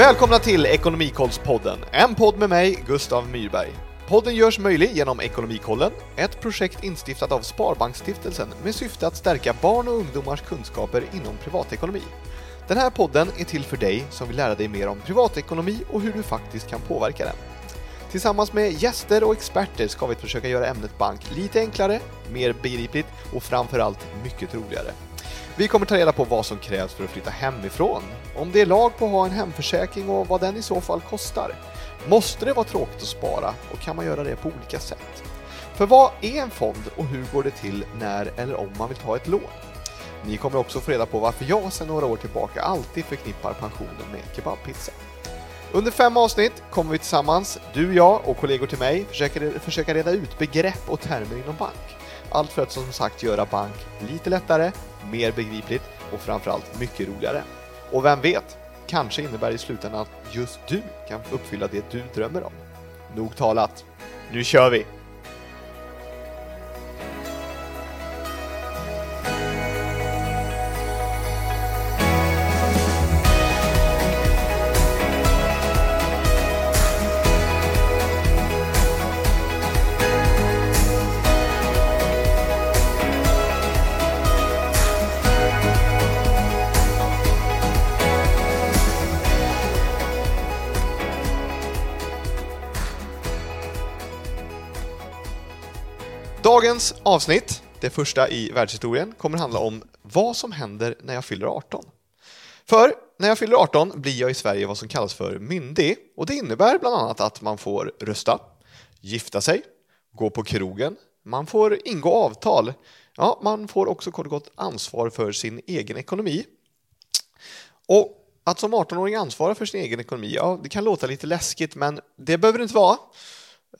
Välkomna till Ekonomikollspodden, en podd med mig, Gustav Myrberg. Podden görs möjlig genom Ekonomikollen, ett projekt instiftat av Sparbanksstiftelsen med syfte att stärka barn och ungdomars kunskaper inom privatekonomi. Den här podden är till för dig som vill lära dig mer om privatekonomi och hur du faktiskt kan påverka den. Tillsammans med gäster och experter ska vi försöka göra ämnet bank lite enklare, mer begripligt och framförallt mycket roligare. Vi kommer ta reda på vad som krävs för att flytta hemifrån, om det är lag på att ha en hemförsäkring och vad den i så fall kostar. Måste det vara tråkigt att spara och kan man göra det på olika sätt? För vad är en fond och hur går det till när eller om man vill ta ett lån? Ni kommer också få reda på varför jag sedan några år tillbaka alltid förknippar pensionen med kebabpizza. Under fem avsnitt kommer vi tillsammans, du, jag och kollegor till mig, försöka, försöka reda ut begrepp och termer inom bank. Allt för att som sagt göra bank lite lättare, mer begripligt och framförallt mycket roligare. Och vem vet, kanske innebär det i slutändan att just du kan uppfylla det du drömmer om. Nog talat, nu kör vi! Dagens avsnitt, det första i världshistorien, kommer handla om vad som händer när jag fyller 18. För när jag fyller 18 blir jag i Sverige vad som kallas för myndig och det innebär bland annat att man får rösta, gifta sig, gå på krogen, man får ingå avtal, ja, man får också kort och gott ansvar för sin egen ekonomi. Och att som 18-åring ansvara för sin egen ekonomi, ja, det kan låta lite läskigt, men det behöver det inte vara.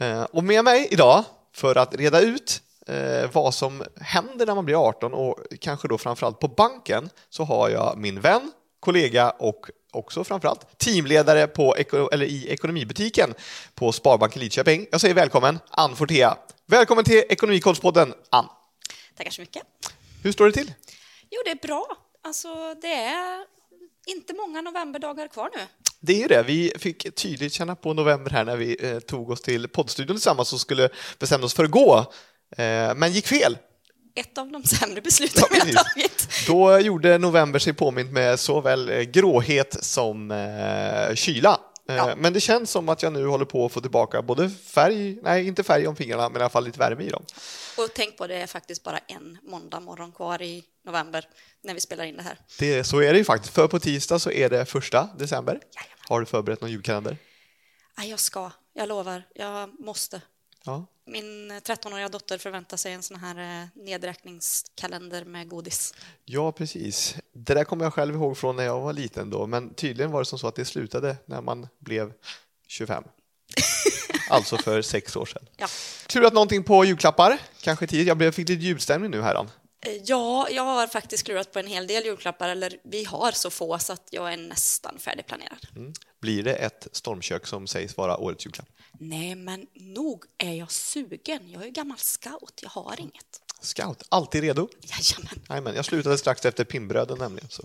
Eh, och med mig idag för att reda ut eh, vad som händer när man blir 18 och kanske då framförallt på banken så har jag min vän, kollega och också framförallt teamledare på, eller i ekonomibutiken på Sparbanken Lidköping. Jag säger välkommen Ann Fortea. Välkommen till Ekonomikollspodden Ann. Tackar så mycket. Hur står det till? Jo, det är bra. Alltså, det är inte många novemberdagar kvar nu. Det är det. Vi fick tydligt känna på november här när vi eh, tog oss till poddstudion tillsammans och skulle bestämma oss för att gå, men gick fel. Ett av de sämre besluten ja, vi har tagit. Då gjorde november sig påmint med såväl eh, gråhet som eh, kyla. Eh, ja. Men det känns som att jag nu håller på att få tillbaka både färg, nej inte färg om fingrarna, men i alla fall lite värme i dem. Och tänk på det är faktiskt bara en måndag morgon kvar i november när vi spelar in det här. Det, så är det ju faktiskt, för på tisdag så är det första december. Jajamän. Har du förberett någon julkalender? Nej, jag ska, jag lovar, jag måste. Ja. Min 13-åriga dotter förväntar sig en sån här eh, nedräkningskalender med godis. Ja, precis. Det där kommer jag själv ihåg från när jag var liten då, men tydligen var det som så att det slutade när man blev 25. alltså för sex år sedan. Ja. Klurat någonting på julklappar? Kanske tid. Jag fick lite julstämning nu här. Eh, ja, jag har faktiskt klurat på en hel del julklappar, eller vi har så få så att jag är nästan färdigplanerad. Mm. Blir det ett stormkök som sägs vara årets julklapp? Nej, men nog är jag sugen. Jag är gammal scout, jag har inget. Scout, alltid redo? Jajamän. Jajamän. Jag slutade strax efter pinnbröden nämligen. Så.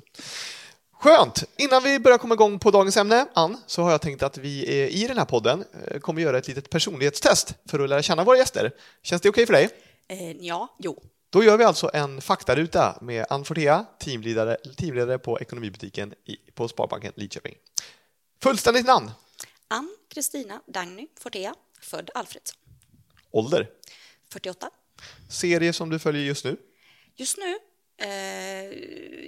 Skönt! Innan vi börjar komma igång på dagens ämne, Ann, så har jag tänkt att vi i den här podden eh, kommer göra ett litet personlighetstest för att lära känna våra gäster. Känns det okej okay för dig? Eh, ja, jo. Då gör vi alltså en faktaruta med Ann Fortea, teamledare, teamledare på ekonomibutiken i, på Sparbanken Lidköping. Fullständigt namn? Ann Kristina Dagny Fortea, född Alfredsson. Ålder? 48. Serie som du följer just nu? Just nu? Eh,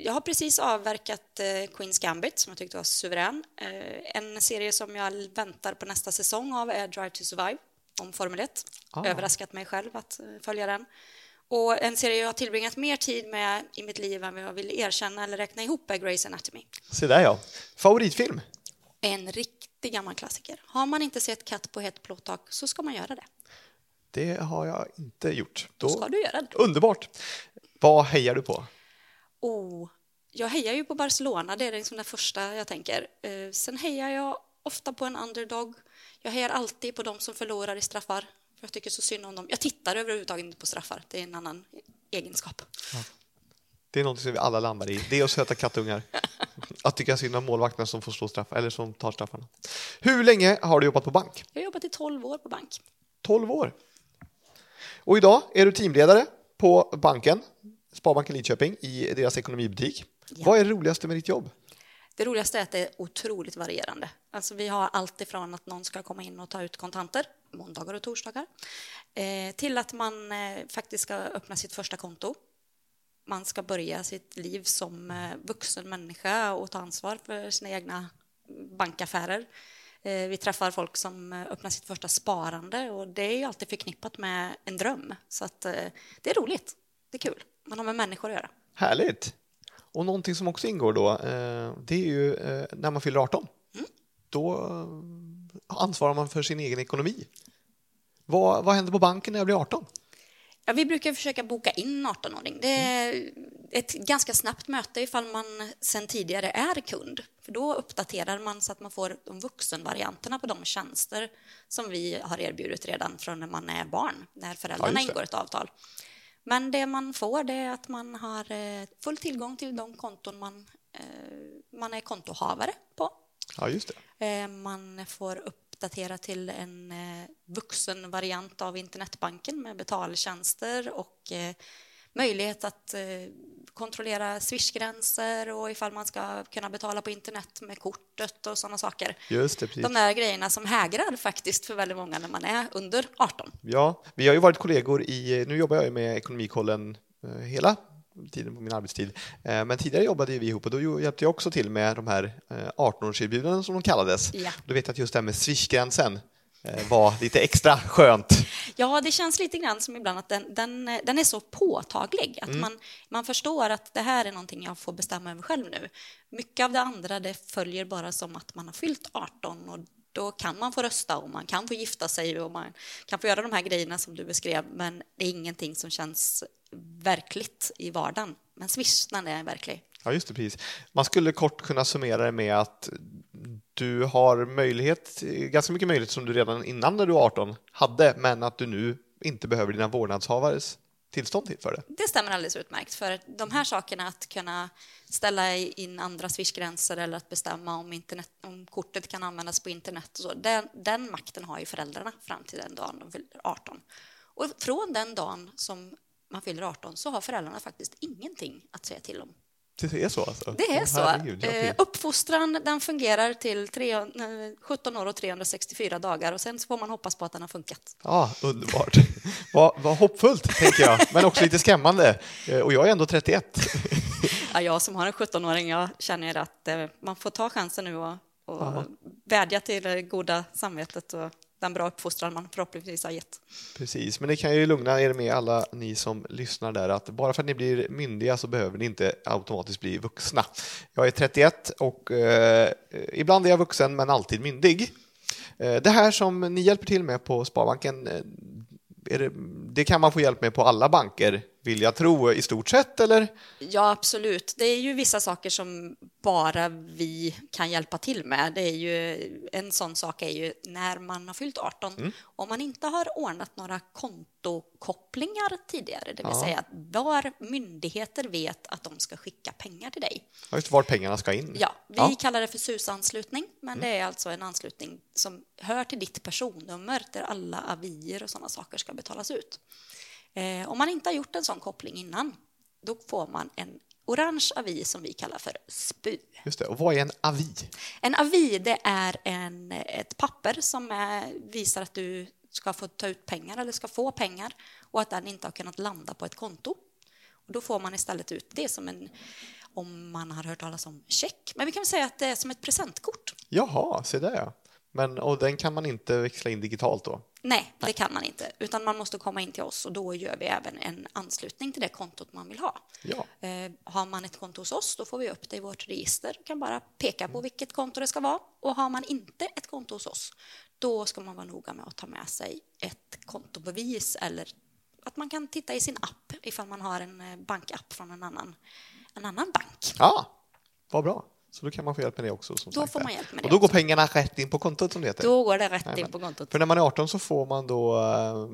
jag har precis avverkat eh, Queens Gambit som jag tyckte var suverän. Eh, en serie som jag väntar på nästa säsong av är Drive to Survive om Formel 1. Ah. Överraskat mig själv att eh, följa den. Och en serie jag har tillbringat mer tid med i mitt liv än vad jag vill erkänna eller räkna ihop är Grey's Anatomy. Se där ja. Favoritfilm? En riktig gammal klassiker. Har man inte sett Katt på hett plåttak så ska man göra det. Det har jag inte gjort. Då ska du göra det. Underbart. Vad hejar du på? Oh, jag hejar ju på Barcelona, det är liksom det första jag tänker. Eh, sen hejar jag ofta på en underdog. Jag hejar alltid på de som förlorar i straffar. Jag tycker så synd om dem. Jag tittar överhuvudtaget inte på straffar. Det är en annan egenskap. Ja. Det är något som vi alla landar i. Det och söta kattungar. Att tycka synd om målvakterna som får slå straff, eller som tar straffarna. Hur länge har du jobbat på bank? Jag har jobbat i 12 år på bank. 12 år. Och idag är du teamledare på banken, Sparbanken Lidköping, i deras ekonomibutik. Ja. Vad är det roligaste med ditt jobb? Det roligaste är att det är otroligt varierande. Alltså vi har allt ifrån att någon ska komma in och ta ut kontanter, måndagar och torsdagar, eh, till att man eh, faktiskt ska öppna sitt första konto. Man ska börja sitt liv som eh, vuxen människa och ta ansvar för sina egna bankaffärer. Vi träffar folk som öppnar sitt första sparande och det är ju alltid förknippat med en dröm. Så att, det är roligt, det är kul. Man har med människor att göra. Härligt! Och någonting som också ingår då, eh, det är ju eh, när man fyller 18. Då eh, ansvarar man för sin egen ekonomi. Vad, vad händer på banken när jag blir 18? Ja, vi brukar försöka boka in 18-åring. Det är ett ganska snabbt möte ifall man sen tidigare är kund. För då uppdaterar man så att man får de vuxenvarianterna på de tjänster som vi har erbjudit redan från när man är barn, när föräldrarna det. ingår ett avtal. Men det man får det är att man har eh, full tillgång till de konton man, eh, man är kontohavare på. Ja, just det. Eh, Man får uppdatera till en vuxen variant av internetbanken med betaltjänster och möjlighet att eh, kontrollera swishgränser och ifall man ska kunna betala på internet med kortet och sådana saker. Just det, precis. De där grejerna som hägrar faktiskt för väldigt många när man är under 18. Ja, vi har ju varit kollegor i, nu jobbar jag ju med Ekonomikollen eh, hela tiden på min arbetstid, Eh, men tidigare jobbade vi ihop och då hjälpte jag också till med de här eh, 18-årserbjudanden som de kallades. Ja. Då vet jag att just det här med swishgränsen var lite extra skönt. Ja, det känns lite grann som ibland att den, den, eh, den är så påtaglig att man, man förstår att det här är någonting jag får bestämma över själv nu. Mycket av det andra det följer bara som att man har fyllt 18 och då kan man få rösta och man kan få gifta sig och man kan få göra de här grejerna som du beskrev, men det är ingenting som känns verkligt i vardagen. Men Swish, den är verklig. Ja, just det, precis. Man skulle kort kunna summera det med att du har möjlighet, ganska mycket möjlighet som du redan innan när du var 18 hade, men att du nu inte behöver dina vårdnadshavares tillstånd till för det. Det stämmer alldeles utmärkt. För de här sakerna, att kunna ställa in andra swishgränser eller att bestämma om, internet, om kortet kan användas på internet, och så, den, den makten har ju föräldrarna fram till den dagen de fyller 18. Och från den dagen som man fyller 18 så har föräldrarna faktiskt ingenting att säga till om. Det är så alltså? Det är Åh, så. herregud, Eh, uppfostran den fungerar till tre, eh, 17 år och 364 dagar och sen så får man hoppas på att den har funkat. Ja, underbart. Vad, vad hoppfullt, tänker jag, men också lite skrämmande. Eh, Och jag är ändå 31. Ja, jag som har en 17-åring, jag känner att eh, man får ta chansen nu och, och Ja. vädja till det goda samvetet och den bra uppfostran man förhoppningsvis har gett. Precis, men det kan ju lugna er med alla ni som lyssnar där att bara för att ni blir myndiga så behöver ni inte automatiskt bli vuxna. Jag är 31 och eh, ibland är jag vuxen men alltid myndig. Eh, det här som ni hjälper till med på Sparbanken, eh, är det, det kan man få hjälp med på alla banker vill jag tro i stort sett eller? Ja, absolut. Det är ju vissa saker som bara vi kan hjälpa till med. Det är ju, en sån sak är ju när man har fyllt 18. Om man inte har ordnat några kontokopplingar tidigare, det vill Ja. säga att var myndigheter vet att de ska skicka pengar till dig. Ja, just vart pengarna ska in. Ja, vi Ja. kallar det för SUS-anslutning, men det är alltså en anslutning som hör till ditt personnummer där alla avier och sådana saker ska betalas ut. Eh, om man inte har gjort en sån koppling innan, då får man en orange avi som vi kallar för SPU. Just det. Och vad är en avi? En avi det är en, ett papper som är, visar att du ska få ta ut pengar eller ska få pengar och att den inte har kunnat landa på ett konto. Och då får man istället ut det som en, om man har hört talas om check, men vi kan säga att det är som ett presentkort. Jaha, se där ja. Men, och den kan man inte växla in digitalt då? Nej, det kan man inte, utan man måste komma in till oss och då gör vi även en anslutning till det kontot man vill ha. Ja. Eh, har man ett konto hos oss, då får vi upp det i vårt register. kan bara peka på vilket konto det ska vara. Och har man inte ett konto hos oss, då ska man vara noga med att ta med sig ett kontobevis eller att man kan titta i sin app ifall man har en eh, bankapp från en annan, en annan bank. Ja, vad bra. Så då kan man få hjälp med det också. Då sagt får man hjälp med Och det då går pengarna rätt in på kontot som det heter? Då går det rätt Jajamän. in på kontot. För när man är 18 så får man då eh,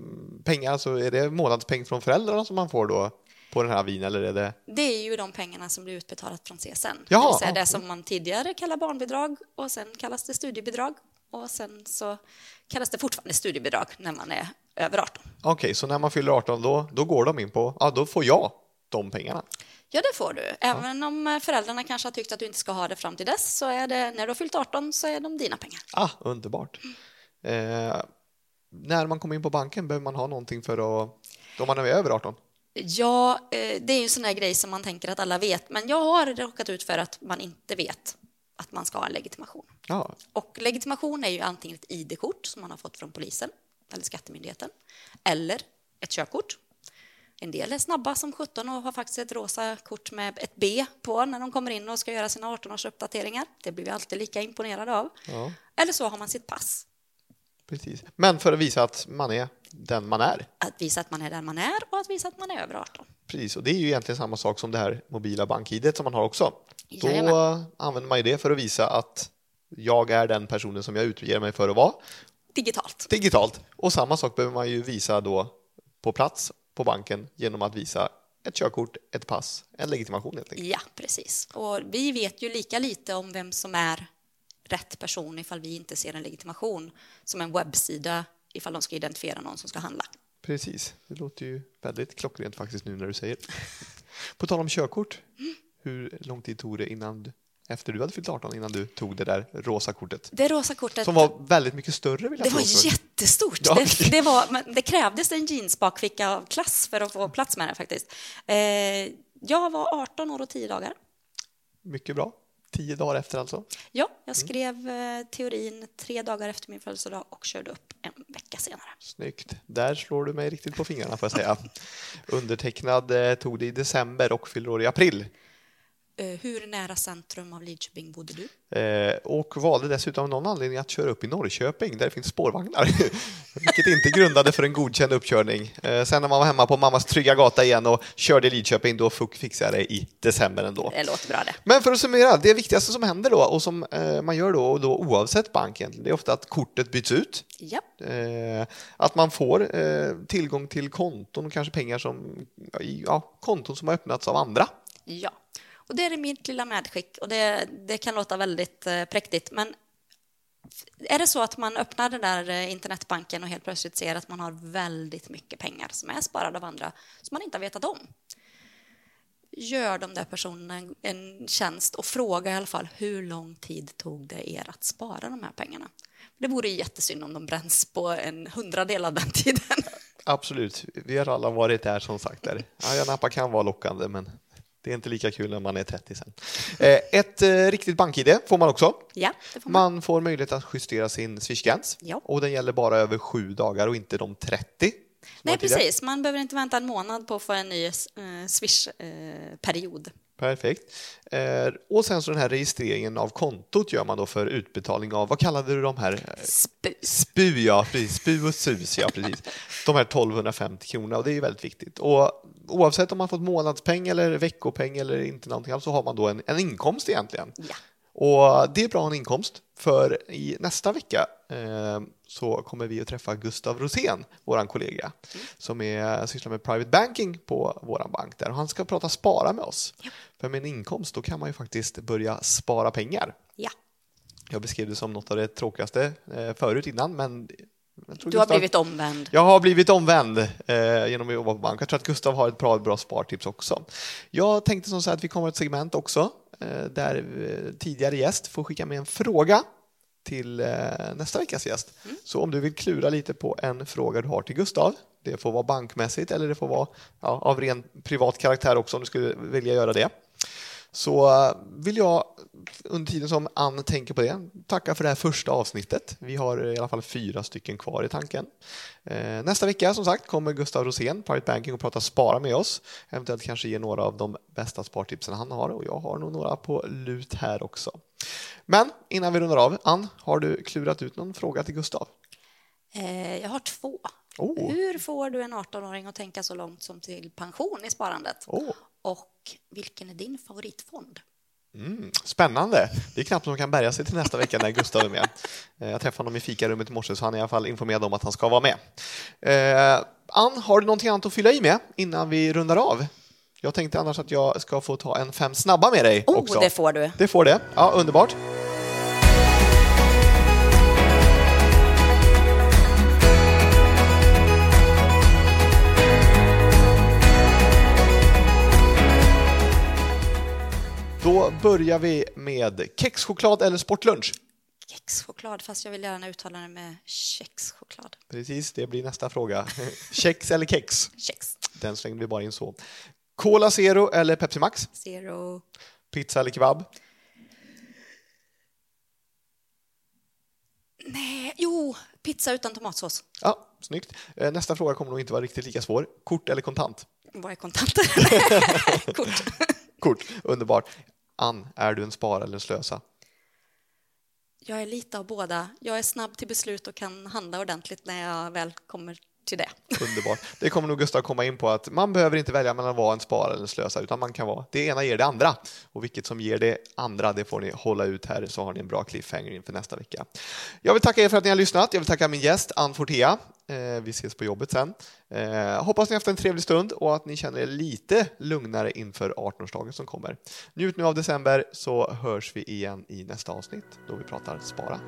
pengar, alltså är det månadspeng från föräldrarna som man får då på den här avin eller är det? Det är ju de pengarna som blir utbetalat från CSN. Jaha, det säga ja. det som man tidigare kallar barnbidrag och sen kallas det studiebidrag och sen så kallas det fortfarande studiebidrag när man är över 18. Okej, så när man fyller 18 då, då går de in på, ja då får jag de pengarna. Ja, det får du. Även om eh, föräldrarna kanske har tyckt att du inte ska ha det fram till dess så är det när du har fyllt 18 så är de dina pengar. Ah, underbart. Eh, när man kommer in på banken behöver man ha någonting för att, då man är över 18? Ja, eh, det är ju en sån där grej som man tänker att alla vet, men jag har råkat ut för att man inte vet att man ska ha en legitimation. Ja, Och legitimation är ju antingen ett ID-kort som man har fått från polisen eller skattemyndigheten eller ett körkort. En del är snabba som 17 och har faktiskt ett rosa kort med ett B på när de kommer in och ska göra sina 18-års uppdateringar. Det blir vi alltid lika imponerade av. ja, Eller så har man sitt pass. precis. Men för att visa att man är den man är. Att visa att man är den man är och att visa att man är över 18. Precis, och det är ju egentligen samma sak som det här mobila bank-idet som man har också. Då Jajamän. använder man ju det för att visa att jag är den personen som jag utger mig för att vara Digitalt. digitalt. Och samma sak behöver man ju visa då på plats på banken genom att visa ett körkort, ett pass, en legitimation helt enkelt. Ja, precis. Och vi vet ju lika lite om vem som är rätt person ifall vi inte ser en legitimation som en webbsida ifall de ska identifiera någon som ska handla. Precis, det låter ju väldigt klockrent faktiskt nu när du säger det. På tal om körkort, hur lång tid tog det innan, efter du hade fyllt 18 innan du tog det där rosa kortet? Det rosa kortet Som var väldigt mycket större vill jag Det var påstå. jättestort. Ja. Det, det, var, det krävdes en jeansbakficka av klass för att få plats med det faktiskt. Eh, jag var 18 år och 10 dagar. Mycket bra. Tio dagar efter alltså. Ja, jag skrev eh, teorin tre dagar efter min födelsedag och körde upp en vecka senare. Snyggt. Där slår du mig riktigt på fingrarna får jag säga. Undertecknad eh, tog det i december och fyller år i april. Eh, hur nära centrum av Lidköping bodde du? Eh, och valde dessutom av någon anledning att köra upp i Norrköping där det finns spårvagnar. Vilket inte grundade för en godkänd uppkörning. Eh, sen när man var hemma på mammas trygga gata igen och körde i Lidköping då fixade jag det i december ändå. Det låter bra det. Men för att summera, det viktigaste som händer då och som eh, man gör då, och då oavsett bank egentligen, det är ofta att kortet byts ut. Ja, att man får tillgång till konton och kanske pengar som, ja, konton som har öppnats av andra. ja. Och det är mitt lilla medskick och det, det kan låta väldigt eh, präktigt men är det så att man öppnar den där eh, internetbanken och helt plötsligt ser att man har väldigt mycket pengar som är sparade av andra som man inte har vetat om gör de där personerna en, en tjänst och fråga i alla fall hur lång tid tog det er att spara de här pengarna? Det vore jättesynd om de bränns på en hundradel av den tiden. Absolut, vi har alla varit där som sagt. Där. Ja, Nappa kan vara lockande men det är inte lika kul när man är 30 sen. Eh, ett eh, riktigt bank-id får man också. Ja, det får man. Man får möjlighet att justera sin swishgräns Ja. och den gäller bara över sju dagar och inte de 30. som Nej, precis. Man behöver inte vänta en månad på att få en ny eh, Swish-period. Perfekt. Och sen så den här registreringen av kontot gör man då för utbetalning av, vad kallade du de här? Spu. SPU, ja precis. SPU och SUS, ja precis. De här 1250 kronorna och det är ju väldigt viktigt. Och oavsett om man fått månadspeng eller veckopeng eller inte någonting alls så har man då en, en inkomst egentligen. Ja. Och det är bra att ha en inkomst för i nästa vecka eh, så kommer vi att träffa Gustav Rosén, vår kollega, som är, sysslar med private banking på vår bank där och han ska prata spara med oss. För med en inkomst då kan man ju faktiskt börja spara pengar. ja. Jag beskrev det som något av det tråkigaste eh, förut innan men Du har Gustav- blivit omvänd. jag har blivit omvänd eh, genom att jobba på bank. Jag tror att Gustav har ett bra, bra spartips också. Jag tänkte som så här att vi kommer ett segment också eh, där eh, tidigare gäst får skicka med en fråga till eh, nästa veckas gäst. Så om du vill klura lite på en fråga du har till Gustav, det får vara bankmässigt eller det får vara ja, av ren privat karaktär också om du skulle vilja göra det. Så eh, vill jag under tiden som Ann tänker på det tacka för det här första avsnittet. Vi har i alla fall fyra stycken kvar i tanken. Eh, Nästa vecka som sagt kommer Gustav Rosén, Private Banking, och prata spara med oss. Eventuellt kanske ge några av de bästa spartipsen han har och jag har nog några på lut här också. Men innan vi rundar av, Ann, har du klurat ut någon fråga till Gustav? Eh, jag har två. Oh. Hur får du en 18-åring att tänka så långt som till pension i sparandet? Oh. Och vilken är din favoritfond? Mm, spännande. Det är knappt som man kan bärga sig till nästa vecka när Gustav är med. Eh, Jag träffade honom i fikarummet i morse så han är i alla fall informerad om att han ska vara med. Eh, Ann, har du någonting annat att fylla i med innan vi rundar av? Jag tänkte annars att jag ska få ta en fem snabba med dig Oh, också. det får du. Det får det. Ja, underbart. Då börjar vi med kexchoklad eller sportlunch. Kexchoklad, fast jag vill gärna uttala det med kexchoklad. Precis, det blir nästa fråga. Kex eller kex? Kex. Den slängde vi bara in så. Cola Zero eller Pepsi Max? Zero. Pizza eller kebab? Nej, jo, pizza utan tomatsås. Ja, snyggt. Eh, Nästa fråga kommer nog inte vara riktigt lika svår. Kort eller kontant? Vad är kontanter? Kort. Kort, underbart. Ann, är du en spara eller en slösa? Jag är lite av båda. Jag är snabb till beslut och kan handla ordentligt när jag väl kommer till det. Underbart. Det kommer nog Gustav komma in på att man behöver inte välja mellan att vara en sparare eller en slösare, utan man kan vara, det ena ger det andra. Och vilket som ger det andra, det får ni hålla ut här så har ni en bra cliffhanger inför nästa vecka. Jag vill tacka er för att ni har lyssnat. Jag vill tacka min gäst Ann Fortea. Eh, vi ses på jobbet sen. Eh, hoppas ni har haft en trevlig stund och att ni känner er lite lugnare inför 18-årsdagen som kommer. Njut nu av december så hörs vi igen i nästa avsnitt då vi pratar spara.